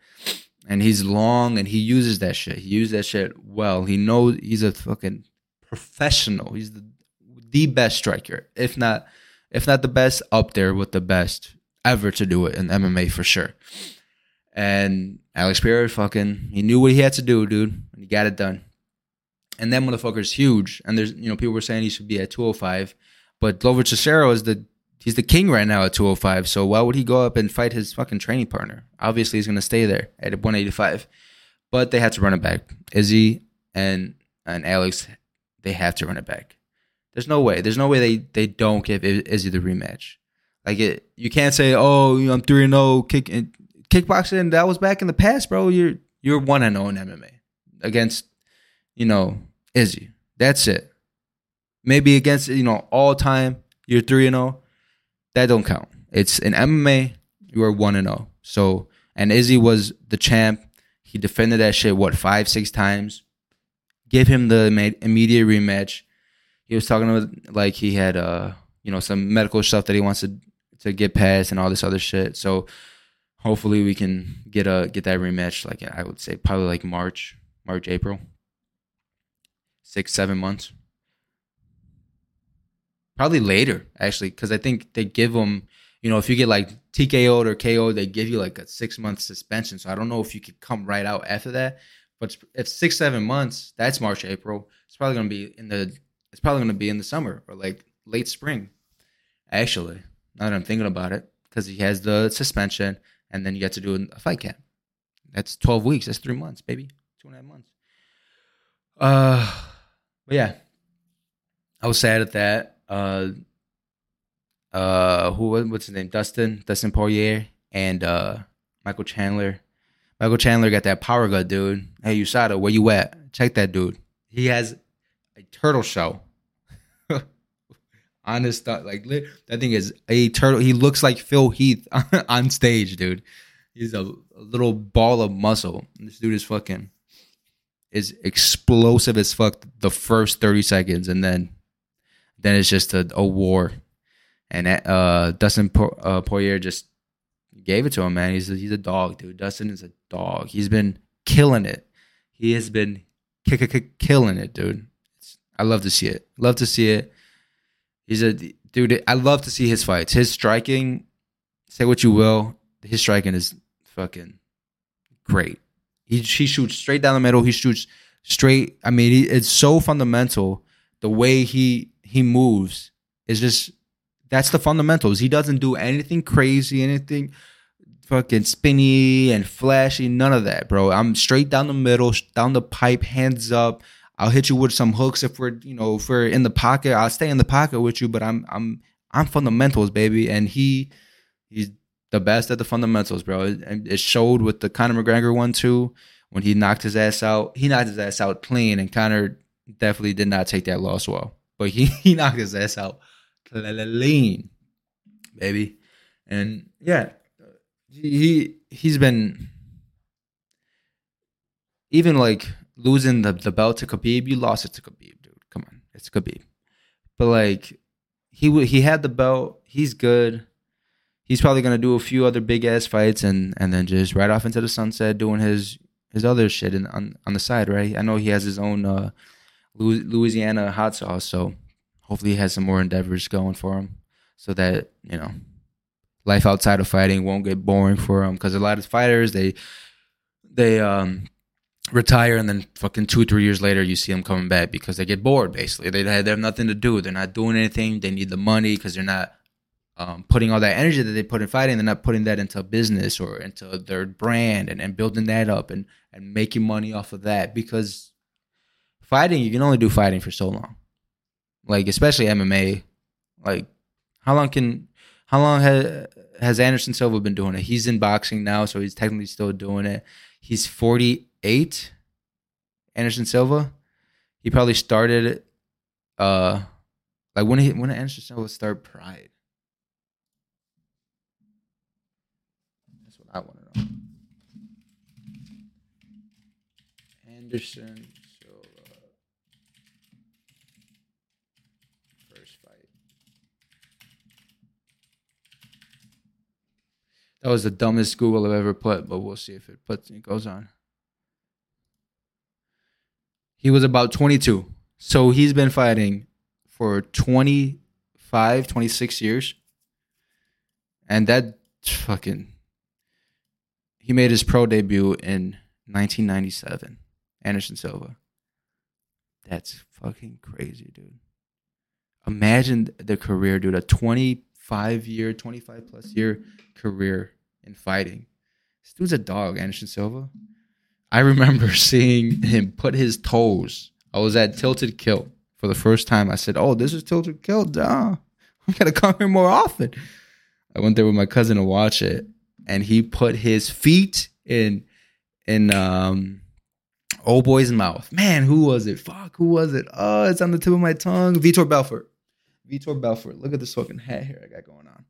And he's long, and he uses that shit. He uses that shit well. He knows he's a fucking professional. He's the the best striker, if not if not the best, up there with the best ever to do it in MMA for sure. And Alex Pereira fucking he knew what he had to do, dude, and he got it done. And that motherfucker's huge. And there's you know people were saying he should be at 205, but Glover Teixeira is the he's the king right now at 205. So why would he go up and fight his fucking training partner? Obviously he's gonna stay there at 185. But they had to run it back. Izzy and and Alex, they have to run it back. There's no way. There's no way they they don't give Izzy the rematch. Like it, you can't say, "Oh, I'm three and zero oh, kick kickboxing that was back in the past, bro. You're you're one and zero in MMA against you know Izzy. That's it. Maybe against you know all time you're three and zero. That don't count. It's in MMA you are one and zero. So and Izzy was the champ. He defended that shit what five six times. Give him the immediate rematch. He was talking about like he had uh you know some medical stuff that he wants to to get past and all this other shit. So hopefully we can get a get that rematch like I would say probably like March, March, April. Six, seven months. Probably later, actually, because I think they give them, you know, if you get like TKO'd or KO'd, they give you like a six month suspension. So I don't know if you could come right out after that. But if six, seven months, that's March, April. It's probably gonna be in the. It's probably gonna be in the summer or like late spring. Actually, now that I'm thinking about it, because he has the suspension and then you get to do a fight camp. That's twelve weeks. That's three months, baby. Two and a half months. Uh, but yeah, I was sad at that. Uh, uh, who what's his name? Dustin, Dustin Poirier, and uh, Michael Chandler. Michael Chandler got that power gut, dude. Hey, USADA, where you at? Check that dude. He has a turtle show honest thought. Like that thing is a turtle. He looks like Phil Heath on stage, dude. He's a, a little ball of muscle. This dude is fucking is explosive as fuck the first 30 seconds and then then it's just a, a war and uh dustin po- uh, poirier just gave it to him man he's a, he's a dog dude dustin is a dog he's been killing it he has been k- k- killing it dude it's, i love to see it love to see it He's a dude. I love to see his fights. His striking, say what you will, his striking is fucking great. He he shoots straight down the middle. He shoots straight. I mean, he, it's so fundamental. The way he he moves is just that's the fundamentals. He doesn't do anything crazy, anything fucking spinny and flashy. None of that, bro. I'm straight down the middle, down the pipe, hands up. I'll hit you with some hooks if we're you know if we're in the pocket. I'll stay in the pocket with you, but I'm I'm I'm fundamentals, baby, and he he's the best at the fundamentals, bro. It, it showed with the Conor McGregor one too when he knocked his ass out. He knocked his ass out clean, and Conor definitely did not take that loss well. But he he knocked his ass out clean, baby, and yeah, he he's been even like losing the, the belt to Khabib, you lost it to Khabib, dude. Come on, it's Khabib. But like, he he had the belt. He's good. He's probably gonna do a few other big ass fights and and then just right off into the sunset doing his his other shit in, on on the side, right? I know he has his own uh, Louisiana hot sauce, so hopefully he has some more endeavors going for him, so that you know life outside of fighting won't get boring for him. Because a lot of fighters they they um retire and then fucking two three years later you see them coming back because they get bored basically they, they have nothing to do they're not doing anything they need the money because they're not um, putting all that energy that they put in fighting, they're not putting that into business or into their brand and, and building that up and, and making money off of that. Because fighting, you can only do fighting for so long. Like, especially MMA. Like, how long can, how long has, has Anderson Silva been doing it? He's in boxing now, so he's technically still doing it. He's 48, Anderson Silva. He probably started, uh, like when he when did Anderson Silva start Pride? That's what I want to know. Anderson Silva. First fight. That was the dumbest Google I've ever put, but we'll see if it puts it goes on. He was about 22. So he's been fighting for 25, 26 years. And that fucking he made his pro debut in 1997. Anderson Silva. That's fucking crazy, dude. Imagine the career, dude. A 25 year, 25 plus year career in fighting. This dude's a dog, Anderson Silva. I remember seeing him put his toes. I was at Tilted Kilt for the first time. I said, "Oh, this is Tilted Kilt. duh! I'm gonna come here more often." I went there with my cousin to watch it, and he put his feet in in um old boy's mouth. Man, who was it? Fuck, who was it? Oh, it's on the tip of my tongue. Vitor Belfort. Vitor Belfort. Look at this fucking hat here I got going on.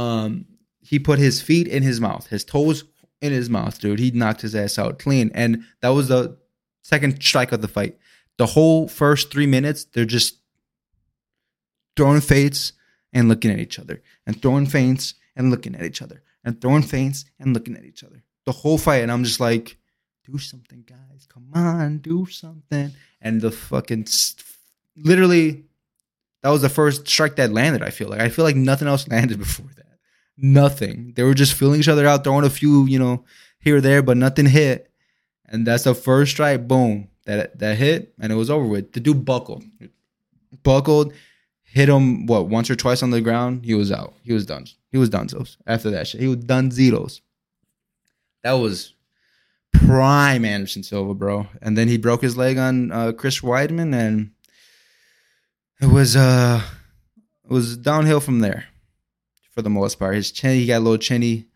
Um, he put his feet in his mouth, his toes in his mouth, dude. He knocked his ass out clean. And that was the second strike of the fight. The whole first three minutes, they're just throwing feints and looking at each other, and throwing feints and looking at each other, and throwing feints and looking at each other. The whole fight, and I'm just like, do something, guys. Come on, do something. And the fucking literally, that was the first strike that landed. I feel like I feel like nothing else landed before that. Nothing. They were just feeling each other out, throwing a few, you know, here or there, but nothing hit. And that's the first strike. Boom, that that hit, and it was over with. The dude buckled, buckled, hit him what once or twice on the ground. He was out. He was done. He was done. after that shit. He was done zeros. That was prime Anderson Silva, bro. And then he broke his leg on uh, Chris Weidman, and it was uh it was downhill from there for the most part. His chin, he got a little chinny,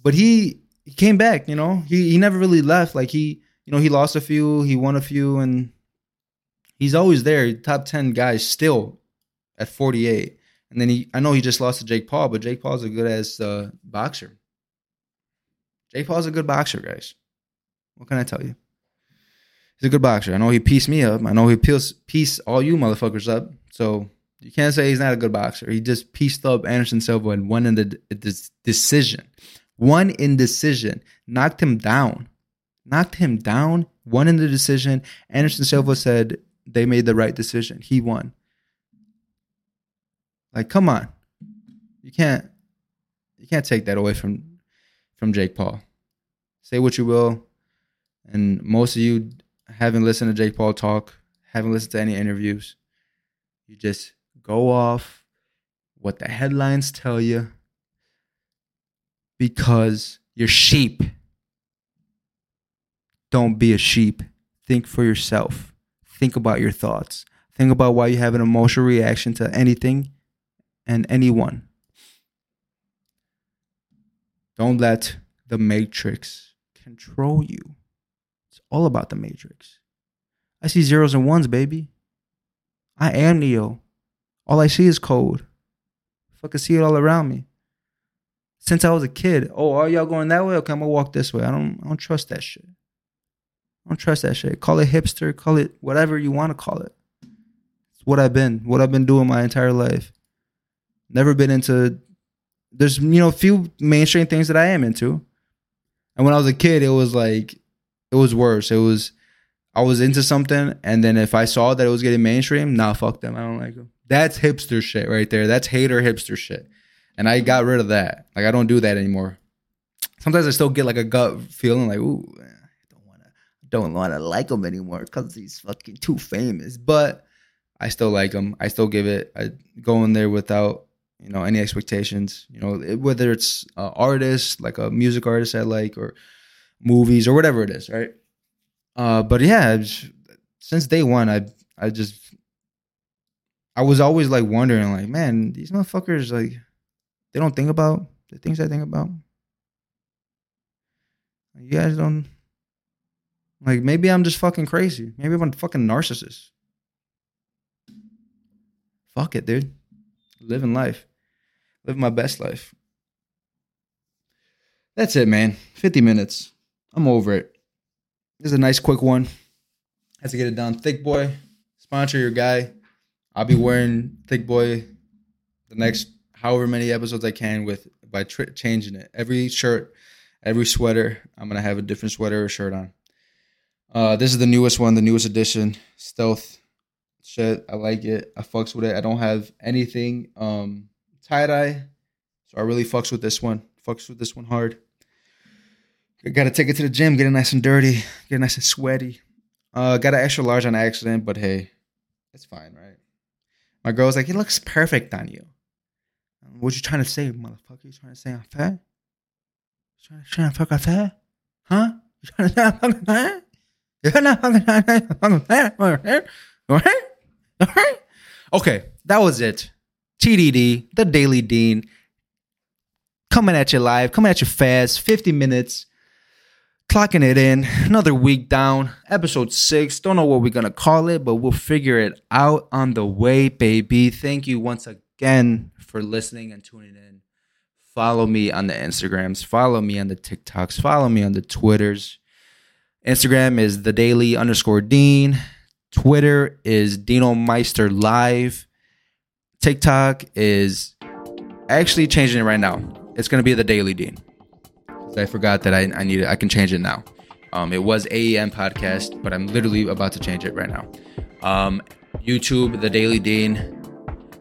but he he came back. You know, he he never really left. Like he, you know, he lost a few, he won a few, and he's always there. Top ten guys still at forty eight. And then he, I know he just lost to Jake Paul, but Jake Paul's a good as uh, boxer. Jake Paul's a good boxer, guys. What can I tell you? He's a good boxer. I know he pieced me up. I know he pieced piece all you motherfuckers up. So you can't say he's not a good boxer. He just pieced up Anderson Silva and won in the decision. Won in decision. Knocked him down. Knocked him down. Won in the decision. Anderson Silva said they made the right decision. He won. Like, come on. You can't you can't take that away from from Jake Paul. Say what you will, and most of you haven't listened to Jake Paul talk, haven't listened to any interviews. You just go off what the headlines tell you because you're sheep. Don't be a sheep. Think for yourself. Think about your thoughts. Think about why you have an emotional reaction to anything and anyone. Don't let the matrix control you. It's all about the matrix. I see zeros and ones, baby. I am Neo. All I see is code. I can see it all around me. Since I was a kid, oh, are y'all going that way? Okay, I'm gonna walk this way. I don't I don't trust that shit. I don't trust that shit. Call it hipster, call it whatever you want to call it. It's what I've been, what I've been doing my entire life. Never been into. There's you know a few mainstream things that I am into, and when I was a kid, it was like it was worse. It was I was into something, and then if I saw that it was getting mainstream, nah, fuck them. I don't like them. That's hipster shit right there. That's hater hipster shit, and I got rid of that. Like I don't do that anymore. Sometimes I still get like a gut feeling like, ooh, I don't wanna, don't wanna like them anymore because he's fucking too famous. But I still like him. I still give it. I go in there without you know any expectations. You know it- whether it's artists like a music artist I like or movies or whatever it is, right? Uh, but yeah, since day one, I I just I was always like wondering, like, man, these motherfuckers like they don't think about the things I think about. You guys don't like maybe I'm just fucking crazy. Maybe I'm a fucking narcissist. Fuck it, dude. Living life. Living my best life. That's it, man. 50 minutes. I'm over it. This is a nice quick one. Had to get it done. Thick boy, sponsor your guy. I'll be wearing Thick Boy the next however many episodes I can with by changing it. Every shirt, every sweater, I'm gonna have a different sweater or shirt on. Uh, this is the newest one, the newest edition, stealth shit. I like it. I fucks with it. I don't have anything um tie dye, so I really fucks with this one. Fucks with this one hard. Gotta take it to the gym, get it nice and dirty, get it nice and sweaty. Uh, got an extra large on accident, but hey, it's fine, right? My girl's like, it looks perfect on you. What you trying to say, motherfucker? You trying to say I'm fat? You trying to say I'm fucking fat? Huh? You trying to say I'm fucking fat? You're not fucking fat. I'm fucking fat. Alright? Alright? Okay, that was it. TDD, the Daily Dean, coming at you live, coming at you fast, 50 minutes, clocking it in. Another week down, episode six. Don't know what we're gonna call it, but we'll figure it out on the way, baby. Thank you once again for listening and tuning in. Follow me on the Instagrams, follow me on the TikToks, follow me on the Twitters. Instagram is the daily underscore Dean. Twitter is Dino Meister Live. TikTok is actually changing it right now. It's gonna be the Daily Dean. 'Cause I forgot that I, I need it. I can change it now. Um, it was AEM podcast, but I'm literally about to change it right now. Um, YouTube, the Daily Dean.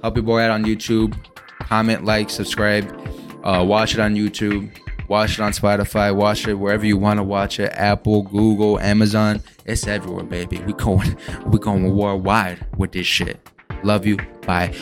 Help your boy out on YouTube. Comment, like, subscribe. Uh, watch it on YouTube. Watch it on Spotify. Watch it wherever you want to watch it. Apple, Google, Amazon. It's everywhere, baby. We going, we going worldwide with this shit. Love you. Bye.